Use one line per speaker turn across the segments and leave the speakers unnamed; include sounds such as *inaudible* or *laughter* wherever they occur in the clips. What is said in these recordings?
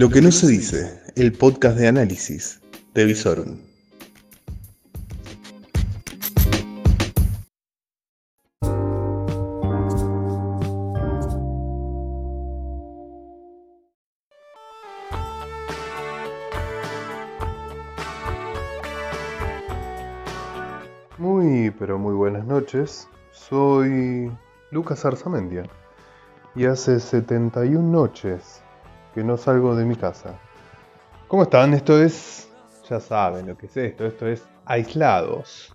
Lo que no se dice, el podcast de análisis de Visorum.
Muy, pero muy buenas noches. Soy Lucas Arzamendia y hace 71 noches no salgo de mi casa. ¿Cómo están? Esto es, ya saben lo que es esto, esto es Aislados.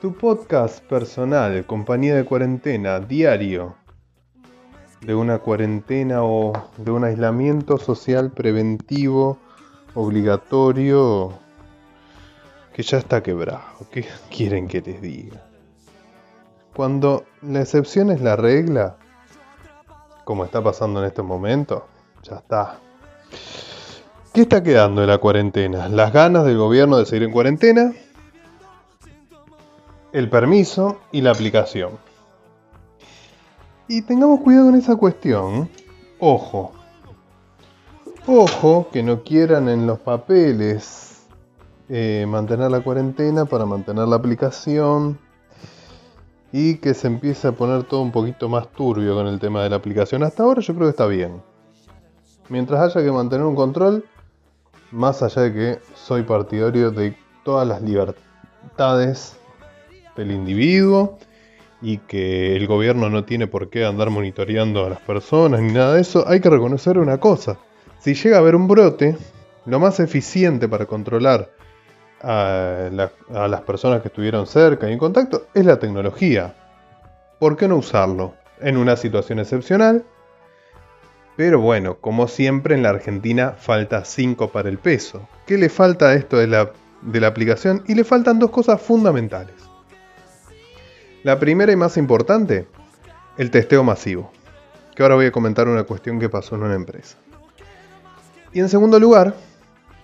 Tu podcast personal, compañía de cuarentena, diario, de una cuarentena o de un aislamiento social preventivo, obligatorio, que ya está quebrado. ¿Qué quieren que les diga? Cuando la excepción es la regla, como está pasando en estos momentos, ya está. ¿Qué está quedando de la cuarentena? Las ganas del gobierno de seguir en cuarentena, el permiso y la aplicación. Y tengamos cuidado con esa cuestión. Ojo. Ojo que no quieran en los papeles eh, mantener la cuarentena para mantener la aplicación y que se empiece a poner todo un poquito más turbio con el tema de la aplicación. Hasta ahora yo creo que está bien. Mientras haya que mantener un control, más allá de que soy partidario de todas las libertades del individuo y que el gobierno no tiene por qué andar monitoreando a las personas ni nada de eso, hay que reconocer una cosa. Si llega a haber un brote, lo más eficiente para controlar a, las personas que estuvieron cerca y en contacto es la tecnología. ¿Por qué no usarlo? En una situación excepcional, pero bueno, como siempre en la Argentina falta 5 para el peso. ¿Qué le falta a esto de la, de la aplicación? Y le faltan dos cosas fundamentales. La primera y más importante, el testeo masivo. Que ahora voy a comentar una cuestión que pasó en una empresa. Y en segundo lugar,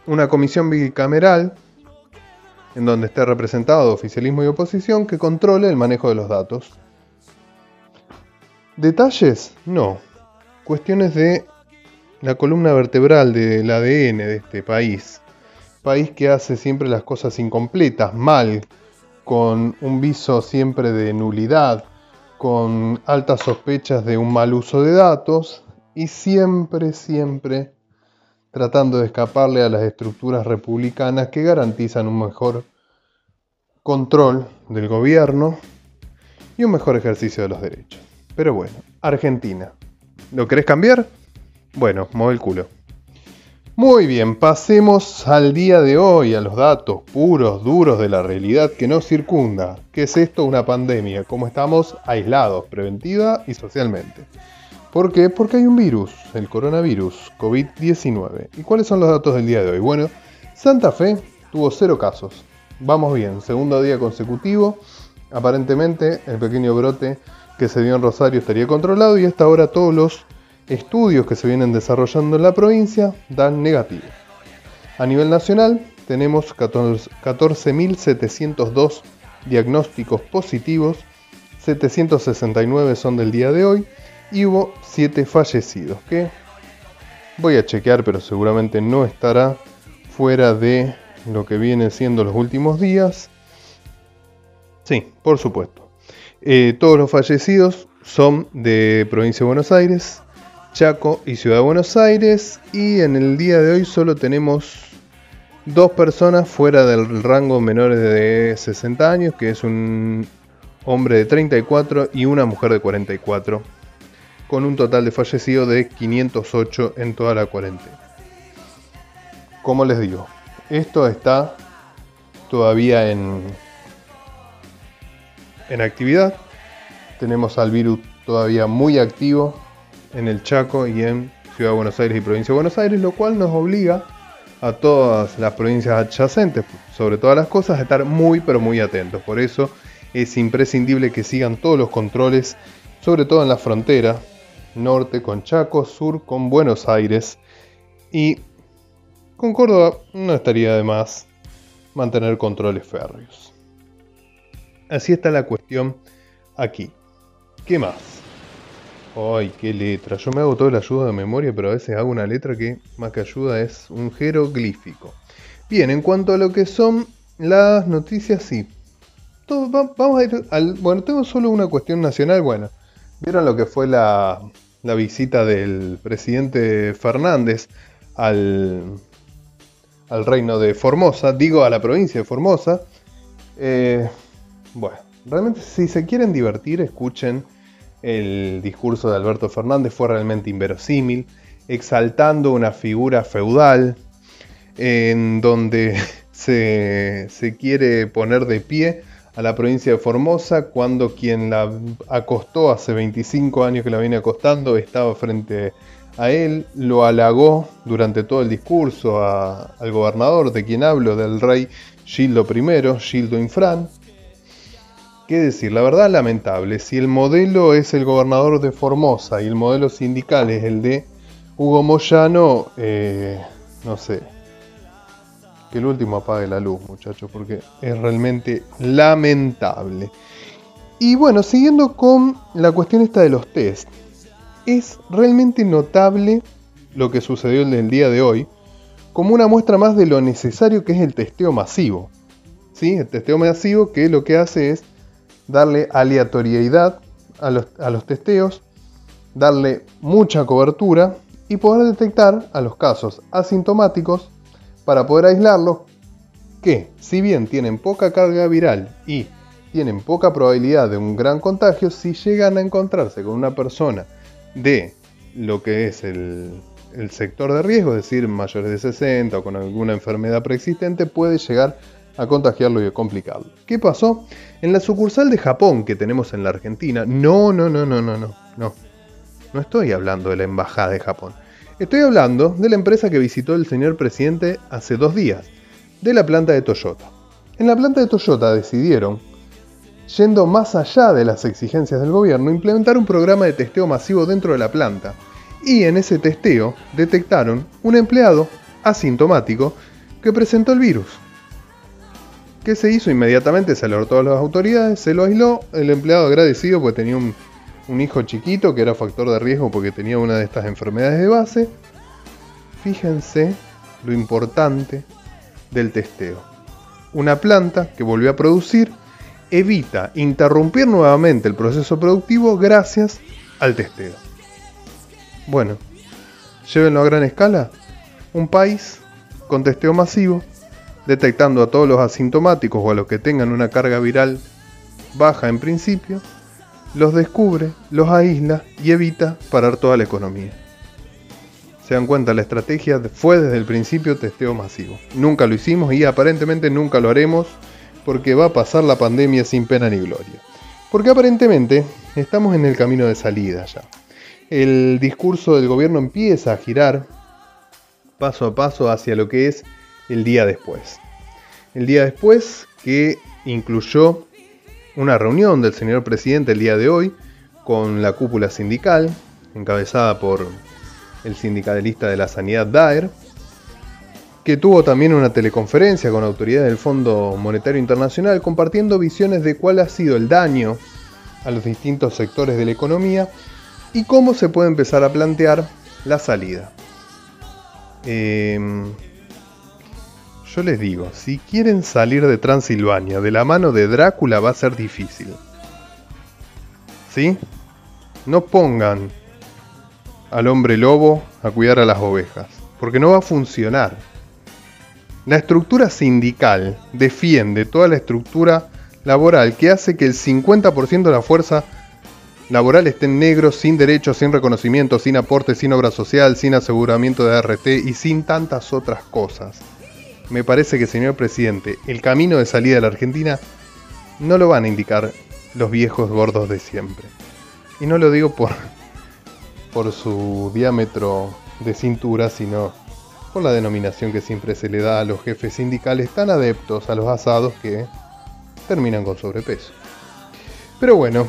una comisión bicameral en donde esté representado oficialismo y oposición que controle el manejo de los datos. ¿Detalles? No, cuestiones de la columna vertebral del ADN de este país. País que hace siempre las cosas incompletas, mal, con un viso siempre de nulidad, con altas sospechas de un mal uso de datos y siempre, siempre tratando de escaparle a las estructuras republicanas que garantizan un mejor control del gobierno y un mejor ejercicio de los derechos. Pero bueno, Argentina, ¿Lo querés cambiar? Bueno, mueve el culo. Muy bien, pasemos al día de hoy, a los datos puros, duros de la realidad que nos circunda. ¿Qué es esto? Una pandemia. ¿Cómo estamos aislados, preventiva y socialmente? ¿Por qué? Porque hay un virus, el coronavirus, COVID-19. ¿Y cuáles son los datos del día de hoy? Bueno, Santa Fe tuvo cero casos. Vamos bien, segundo día consecutivo. Aparentemente el pequeño brote que se dio en Rosario estaría controlado y hasta ahora todos los estudios que se vienen desarrollando en la provincia dan negativo. A nivel nacional tenemos 14.702 diagnósticos positivos, 769 son del día de hoy y hubo 7 fallecidos, que voy a chequear pero seguramente no estará fuera de lo que viene siendo los últimos días. Sí, por supuesto. Eh, todos los fallecidos son de provincia de Buenos Aires, Chaco y Ciudad de Buenos Aires. Y en el día de hoy solo tenemos dos personas fuera del rango menores de 60 años, que es un hombre de 34 y una mujer de 44, con un total de fallecidos de 508 en toda la cuarentena. Como les digo, esto está todavía en, en actividad. Tenemos al virus todavía muy activo en el Chaco y en Ciudad de Buenos Aires y Provincia de Buenos Aires, lo cual nos obliga a todas las provincias adyacentes, sobre todas las cosas, a estar muy pero muy atentos. Por eso es imprescindible que sigan todos los controles, sobre todo en la frontera, norte con Chaco, sur con Buenos Aires y con Córdoba no estaría de más mantener controles férreos. Así está la cuestión aquí. ¿Qué más? Ay, qué letra. Yo me hago toda la ayuda de memoria, pero a veces hago una letra que más que ayuda es un jeroglífico. Bien, en cuanto a lo que son las noticias, sí. vamos a ir al. Bueno, tengo solo una cuestión nacional. Bueno, vieron lo que fue la, visita del presidente Fernández al, al reino de Formosa, digo a la provincia de Formosa. Eh, bueno, realmente si se quieren divertir, escuchen el discurso de Alberto Fernández fue realmente inverosímil, exaltando una figura feudal en donde *laughs* se, quiere poner de pie a la provincia de Formosa cuando quien la acostó hace 25 años que la viene acostando estaba frente a él, lo halagó durante todo el discurso al gobernador de quien hablo, del rey Gildo I, Gildo Infran, ¿Qué decir? La verdad lamentable. Si el modelo es el gobernador de Formosa y el modelo sindical es el de Hugo Moyano, eh, no sé. Que el último apague la luz, muchachos, porque es realmente lamentable. Y bueno, siguiendo con la cuestión esta de los test. Es realmente notable lo que sucedió en el día de hoy, como una muestra más de lo necesario que es el testeo masivo. ¿Sí? El testeo masivo que lo que hace es darle aleatoriedad a los, testeos, darle mucha cobertura y poder detectar a los casos asintomáticos para poder aislarlos que, si bien tienen poca carga viral y tienen poca probabilidad de un gran contagio, si llegan a encontrarse con una persona de lo que es el, el sector de riesgo, es decir, mayores de 60 o con alguna enfermedad preexistente, puede llegar a contagiarlo y a complicarlo. ¿Qué pasó? En la sucursal de Japón que tenemos en la Argentina, no, no, no, no, no, no, no. No estoy hablando de la embajada de Japón. Estoy hablando de la empresa que visitó el señor presidente hace dos días, de la planta de Toyota. En la planta de Toyota decidieron, yendo más allá de las exigencias del gobierno, implementar un programa de testeo masivo dentro de la planta. Y en ese testeo detectaron un empleado asintomático que presentó el virus. ¿Qué se hizo? Inmediatamente se alertó a las autoridades, se lo aisló, el empleado agradecido porque tenía un, hijo chiquito que era factor de riesgo porque tenía una de estas enfermedades de base. Fíjense lo importante del testeo. Una planta que volvió a producir evita interrumpir nuevamente el proceso productivo gracias al testeo. Bueno, llévenlo a gran escala. Un país con testeo masivo detectando a todos los asintomáticos o a los que tengan una carga viral baja en principio, los descubre, los aísla y evita parar toda la economía. Se dan cuenta, la estrategia fue desde el principio testeo masivo. Nunca lo hicimos y aparentemente nunca lo haremos porque va a pasar la pandemia sin pena ni gloria. Porque aparentemente estamos en el camino de salida ya. El discurso del gobierno empieza a girar paso a paso hacia lo que es el día después. El día después que incluyó una reunión del señor presidente el día de hoy con la cúpula sindical, encabezada por el sindicalista de la sanidad Daer, que tuvo también una teleconferencia con autoridades del Fondo Monetario Internacional compartiendo visiones de cuál ha sido el daño a los distintos sectores de la economía y cómo se puede empezar a plantear la salida. Eh, yo les digo, si quieren salir de Transilvania de la mano de Drácula va a ser difícil. ¿Sí? No pongan al hombre lobo a cuidar a las ovejas, porque no va a funcionar. La estructura sindical defiende toda la estructura laboral que hace que el 50% de la fuerza laboral esté en negro, sin derechos, sin reconocimiento, sin aporte, sin obra social, sin aseguramiento de RT y sin tantas otras cosas me parece que, señor presidente, el camino de salida de la Argentina no lo van a indicar los viejos gordos de siempre. Y no lo digo por, por su diámetro de cintura, sino por la denominación que siempre se le da a los jefes sindicales tan adeptos a los asados que terminan con sobrepeso. Pero bueno,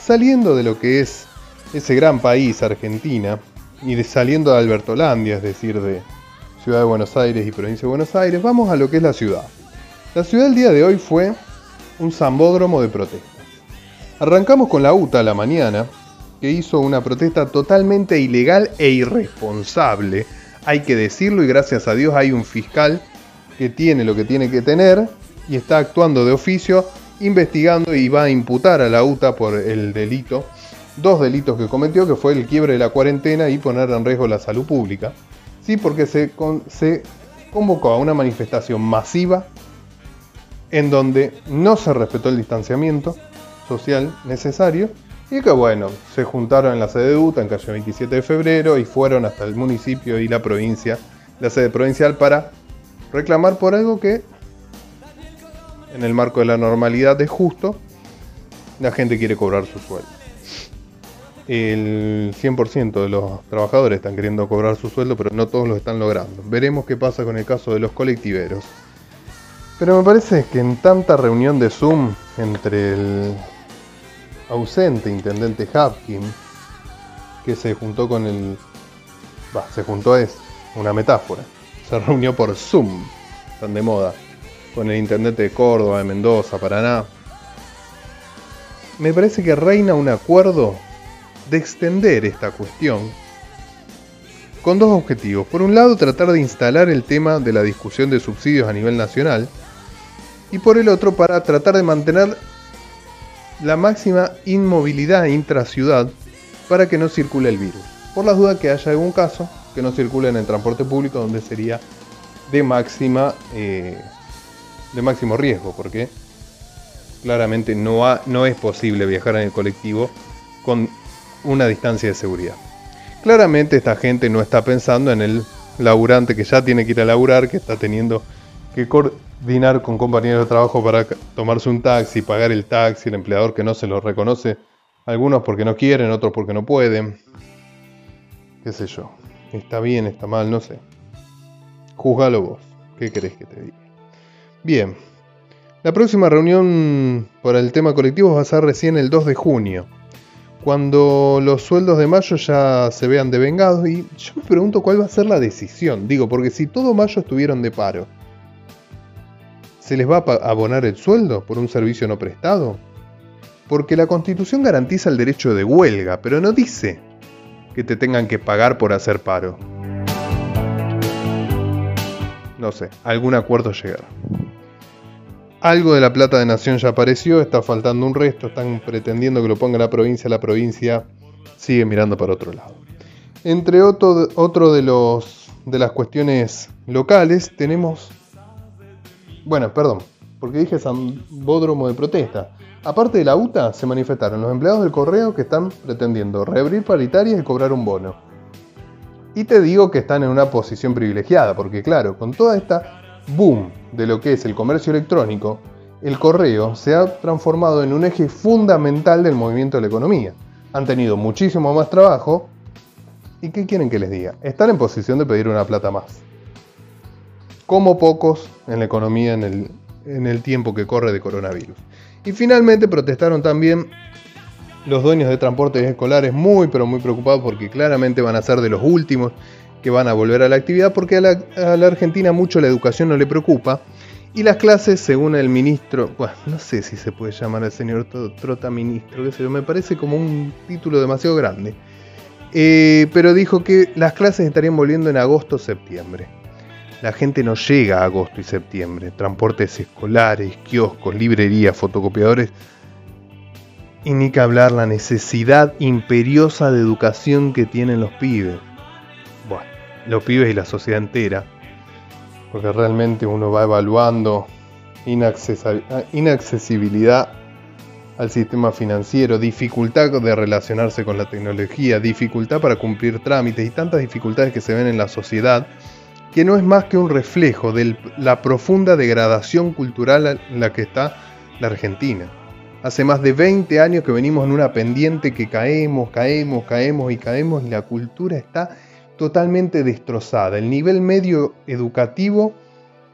saliendo de lo que es ese gran país, Argentina, y saliendo de Albertolandia, es decir, de, Ciudad de Buenos Aires y Provincia de Buenos Aires, vamos a lo que es la ciudad. La ciudad el día de hoy fue un zambódromo de protestas. Arrancamos con la UTA a la mañana, que hizo una protesta totalmente ilegal e irresponsable. Hay que decirlo y gracias a Dios hay un fiscal que tiene lo que tiene que tener y está actuando de oficio, investigando y va a imputar a la UTA por el delito, dos delitos que cometió, que fue el quiebre de la cuarentena y poner en riesgo la salud pública. Sí, porque se, convocó a una manifestación masiva en donde no se respetó el distanciamiento social necesario y que bueno, se juntaron en la sede de UTA en calle 27 de febrero y fueron hasta el municipio y la provincia, la sede provincial, para reclamar por algo que en el marco de la normalidad es justo, la gente quiere cobrar su sueldo. El 100% de los trabajadores están queriendo cobrar su sueldo, pero no todos lo están logrando. Veremos qué pasa con el caso de los colectiveros. Pero me parece que en tanta reunión de Zoom entre el ausente intendente Hapkin, que se juntó con el... Va, se juntó es una metáfora. Se reunió por Zoom, tan de moda, con el intendente de Córdoba, de Mendoza, Paraná. Me parece que reina un acuerdo de extender esta cuestión con dos objetivos. Por un lado, tratar de instalar el tema de la discusión de subsidios a nivel nacional y por el otro, para tratar de mantener la máxima inmovilidad intraciudad para que no circule el virus. Por las dudas que haya algún caso que no circule en el transporte público donde sería de máxima eh, de máximo riesgo, porque claramente no, no es posible viajar en el colectivo con una distancia de seguridad. Claramente esta gente no está pensando en el laburante que ya tiene que ir a laburar, que está teniendo que coordinar con compañeros de trabajo para tomarse un taxi, pagar el taxi, el empleador que no se lo reconoce, algunos porque no quieren, otros porque no pueden. Qué sé yo. Está bien, está mal, no sé. Júzgalo vos. ¿Qué querés que te diga? Bien. La próxima reunión para el tema colectivo va a ser recién el 2 de junio cuando los sueldos de mayo ya se vean devengados y yo me pregunto cuál va a ser la decisión. Digo, porque si todo mayo estuvieron de paro, ¿se les va a abonar el sueldo por un servicio no prestado? Porque la constitución garantiza el derecho de huelga, pero no dice que te tengan que pagar por hacer paro. No sé, algún acuerdo llegará. Algo de la plata de Nación ya apareció, está faltando un resto, están pretendiendo que lo ponga la provincia, la provincia sigue mirando para otro lado. Entre otro, otro de, los, de las cuestiones locales tenemos, bueno, perdón, porque dije Bódromo de protesta. Aparte de la UTA, se manifestaron los empleados del correo que están pretendiendo reabrir paritarias y cobrar un bono. Y te digo que están en una posición privilegiada, porque claro, con toda esta boom de lo que es el comercio electrónico, el correo se ha transformado en un eje fundamental del movimiento de la economía. Han tenido muchísimo más trabajo y ¿qué quieren que les diga? Están en posición de pedir una plata más. Como pocos en la economía en el, en el tiempo que corre de coronavirus. Y finalmente protestaron también los dueños de transportes escolares muy pero muy preocupados porque claramente van a ser de los últimos que van a volver a la actividad porque a la, Argentina mucho la educación no le preocupa. Y las clases, según el ministro, bueno, no sé si se puede llamar al señor Trota ministro, sé me parece como un título demasiado grande. Eh, pero dijo que las clases estarían volviendo en agosto o septiembre. La gente no llega a agosto y septiembre. Transportes escolares, kioscos, librerías, fotocopiadores. Y ni que hablar la necesidad imperiosa de educación que tienen los pibes los pibes y la sociedad entera, porque realmente uno va evaluando inaccesibilidad al sistema financiero, dificultad de relacionarse con la tecnología, dificultad para cumplir trámites y tantas dificultades que se ven en la sociedad, que no es más que un reflejo de la profunda degradación cultural en la que está la Argentina. Hace más de 20 años que venimos en una pendiente que caemos, caemos, caemos y caemos y la cultura está totalmente destrozada, el nivel medio educativo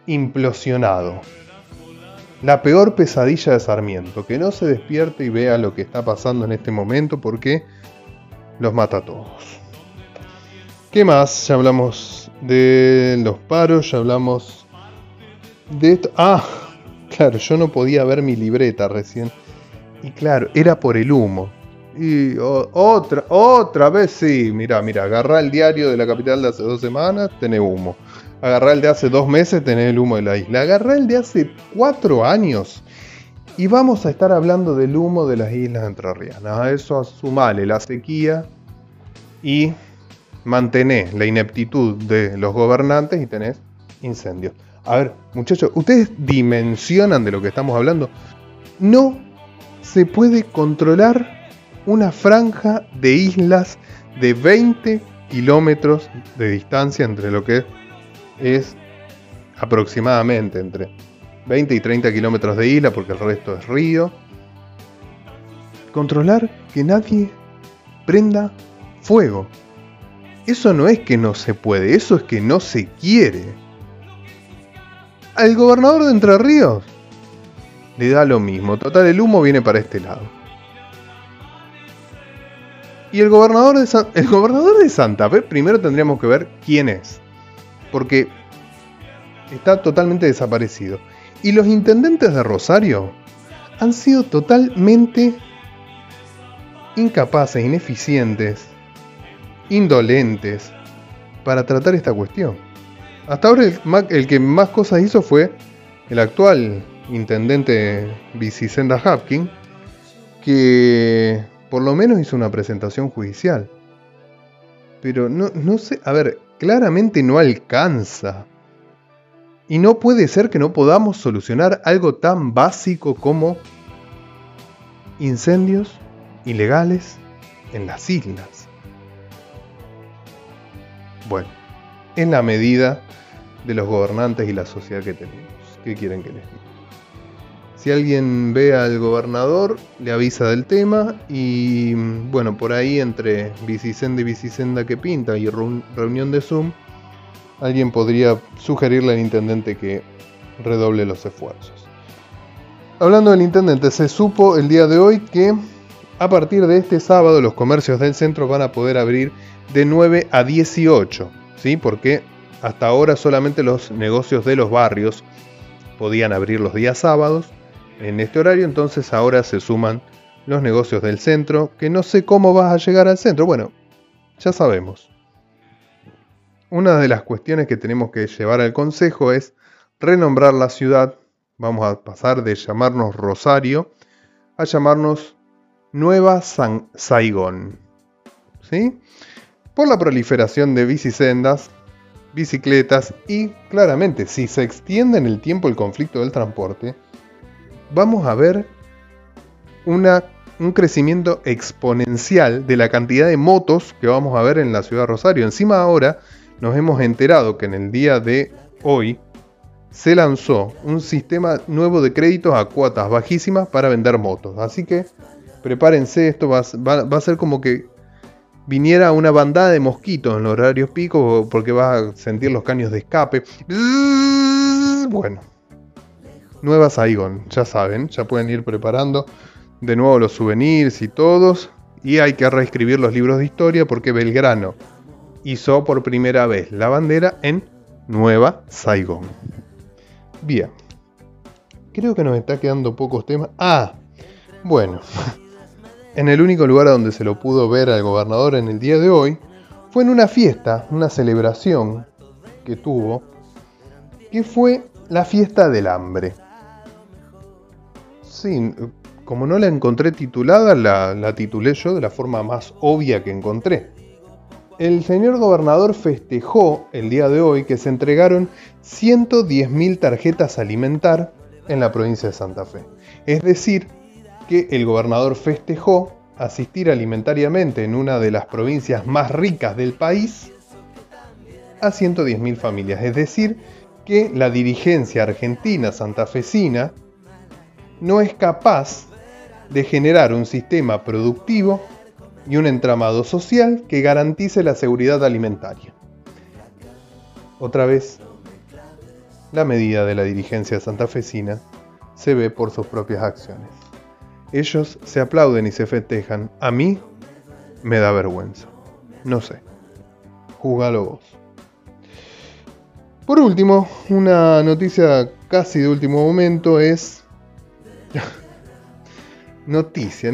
implosionado. La peor pesadilla de Sarmiento, que no se despierte y vea lo que está pasando en este momento porque los mata a todos. ¿Qué más? Ya hablamos de los paros, ya hablamos de esto. Ah, claro, yo no podía ver mi libreta recién. Y claro, era por el humo. Y otra, otra vez sí, mira, mira, agarrá el diario de la capital de hace dos semanas, tenés humo. Agarrá el de hace dos meses, tenés el humo de la isla. Agarrá el de hace cuatro años y vamos a estar hablando del humo de las islas entrerrianas. A eso sumale la sequía y mantener la ineptitud de los gobernantes y tenés incendios. A ver, muchachos, ¿ustedes dimensionan de lo que estamos hablando? No se puede controlar una franja de islas de 20 kilómetros de distancia entre lo que es aproximadamente entre 20 y 30 kilómetros de isla porque el resto es río. Controlar que nadie prenda fuego. Eso no es que no se puede, eso es que no se quiere. Al gobernador de Entre Ríos le da lo mismo. Total, el humo viene para este lado. Y el gobernador de, el gobernador de Santa Fe, primero tendríamos que ver quién es. Porque está totalmente desaparecido. Y los intendentes de Rosario han sido totalmente incapaces, ineficientes, indolentes para tratar esta cuestión. Hasta ahora el, que más cosas hizo fue el actual intendente Vicicenda Hapkin, que por lo menos hizo una presentación judicial. Pero no, no sé, a ver, claramente no alcanza y no puede ser que no podamos solucionar algo tan básico como incendios ilegales en las islas. Bueno, en la medida de los gobernantes y la sociedad que tenemos. ¿Qué quieren que les diga? Si alguien ve al gobernador, le avisa del tema y bueno, por ahí entre Bicicenda y Bicicenda que pinta y reunión de Zoom, alguien podría sugerirle al intendente que redoble los esfuerzos. Hablando del intendente, se supo el día de hoy que a partir de este sábado los comercios del centro van a poder abrir de 9 a 18, ¿sí? Porque hasta ahora solamente los negocios de los barrios podían abrir los días sábados en este horario, entonces ahora se suman los negocios del centro, que no sé cómo vas a llegar al centro. Bueno, ya sabemos. Una de las cuestiones que tenemos que llevar al Consejo es renombrar la ciudad. Vamos a pasar de llamarnos Rosario a llamarnos Nueva San Saigón. ¿Sí? Por la proliferación de bicisendas, bicicletas y claramente si se extiende en el tiempo el conflicto del transporte, vamos a ver una, un crecimiento exponencial de la cantidad de motos que vamos a ver en la ciudad de Rosario. Encima ahora nos hemos enterado que en el día de hoy se lanzó un sistema nuevo de créditos a cuotas bajísimas para vender motos. Así que prepárense, esto va, a ser como que viniera una bandada de mosquitos en los horarios picos porque vas a sentir los caños de escape. Bueno, nueva Saigon, ya saben, ya pueden ir preparando de nuevo los souvenirs y todos. Y hay que reescribir los libros de historia porque Belgrano hizo por primera vez la bandera en Nueva Saigon. Bien, creo que nos está quedando pocos temas. Ah, bueno, *laughs* en el único lugar donde se lo pudo ver al gobernador en el día de hoy fue en una fiesta, una celebración que tuvo, que fue la fiesta del hambre. Sí, como no la encontré titulada, la, titulé yo de la forma más obvia que encontré. El señor gobernador festejó el día de hoy que se entregaron 110.000 tarjetas alimentar en la provincia de Santa Fe. Es decir, que el gobernador festejó asistir alimentariamente en una de las provincias más ricas del país a 110.000 familias. Es decir, que la dirigencia argentina santafesina no es capaz de generar un sistema productivo y un entramado social que garantice la seguridad alimentaria. Otra vez, la medida de la dirigencia santafesina se ve por sus propias acciones. Ellos se aplauden y se festejan. A mí me da vergüenza. No sé. Júgalo vos. Por último, una noticia casi de último momento es *laughs* noticia.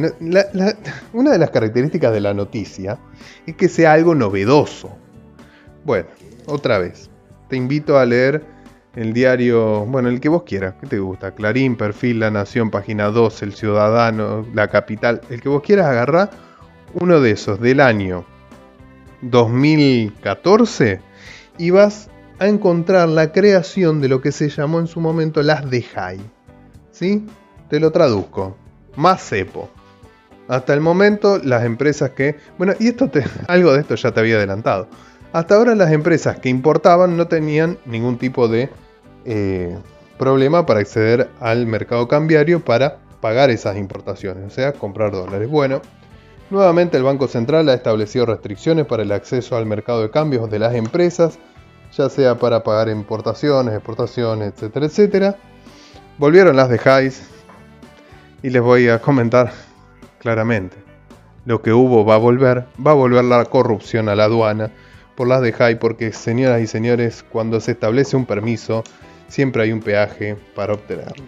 una de las características de la noticia es que sea algo novedoso. Bueno, otra vez. Te invito a leer el diario, bueno, el que vos quieras, ¿qué te gusta? Clarín, Perfil, La Nación, Página 2, El Ciudadano, La Capital, el que vos quieras agarrar, uno de esos del año 2014 y vas a encontrar la creación de lo que se llamó en su momento las de high. ¿Sí? Te lo traduzco. Más cepo. Hasta el momento las empresas que... Bueno, y esto *laughs* algo de esto ya te había adelantado. Hasta ahora las empresas que importaban no tenían ningún tipo de eh, problema para acceder al mercado cambiario para pagar esas importaciones, o sea, comprar dólares. Bueno, nuevamente el Banco Central ha establecido restricciones para el acceso al mercado de cambios de las empresas, ya sea para pagar importaciones, exportaciones, etcétera, etcétera. Volvieron las de Highs y les voy a comentar claramente. Lo que hubo va a volver, va a volver la corrupción a la aduana por las de High porque señoras y señores, cuando se establece un permiso, siempre hay un peaje para obtenerlo.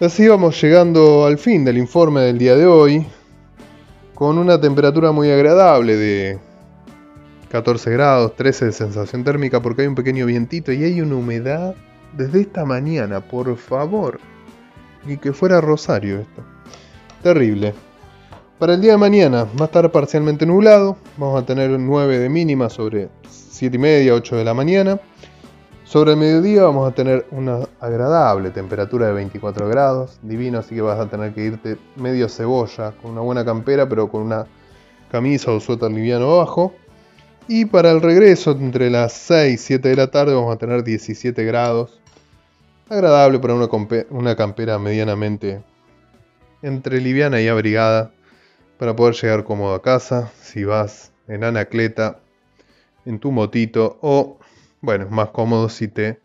Así vamos llegando al fin del informe del día de hoy, con una temperatura muy agradable de 14 grados, 13 de sensación térmica porque hay un pequeño vientito y hay una humedad desde esta mañana, por favor. Y que fuera Rosario esto. Terrible. Para el día de mañana va a estar parcialmente nublado, vamos a tener 9 de mínima sobre 7 y media, 8 de la mañana. Sobre el mediodía vamos a tener una agradable temperatura de 24 grados, divino, así que vas a tener que irte medio cebolla, con una buena campera, pero con una camisa o suéter liviano abajo. Y para el regreso, entre las 6 y 7 de la tarde, vamos a tener 17 grados. Agradable para una, una campera medianamente entre liviana y abrigada, para poder llegar cómodo a casa, si vas en anacleta, en tu motito o bueno, más cómodo si te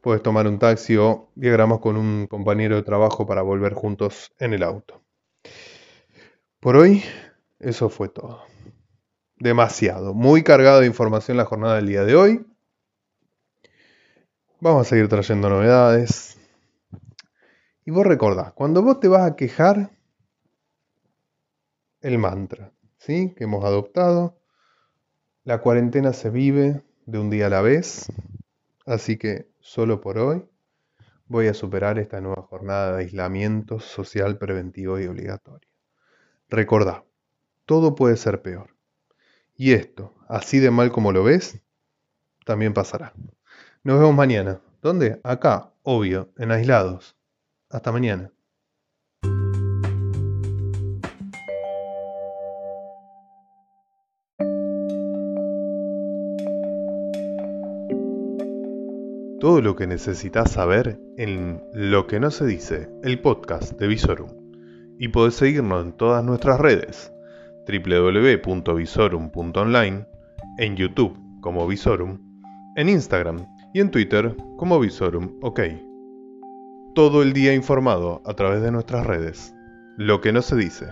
puedes tomar un taxi o diagramas con un compañero de trabajo para volver juntos en el auto. Por hoy, eso fue todo. Demasiado, muy cargado de información la jornada del día de hoy. Vamos a seguir trayendo novedades. Y vos recordás, cuando vos te vas a quejar, el mantra, ¿sí? Que hemos adoptado. La cuarentena se vive de un día a la vez, así que solo por hoy voy a superar esta nueva jornada de aislamiento social preventivo y obligatorio. Recordá, todo puede ser peor. Y esto, así de mal como lo ves, también pasará. Nos vemos mañana. ¿Dónde? Acá, obvio, en aislados. Hasta mañana.
Todo lo que necesitas saber en Lo que no se dice, el podcast de Visorum. Y podés seguirnos en todas nuestras redes, www.visorum.online, en YouTube como Visorum, en Instagram y en Twitter como Visorum OK. Todo el día informado a través de nuestras redes. Lo que no se dice,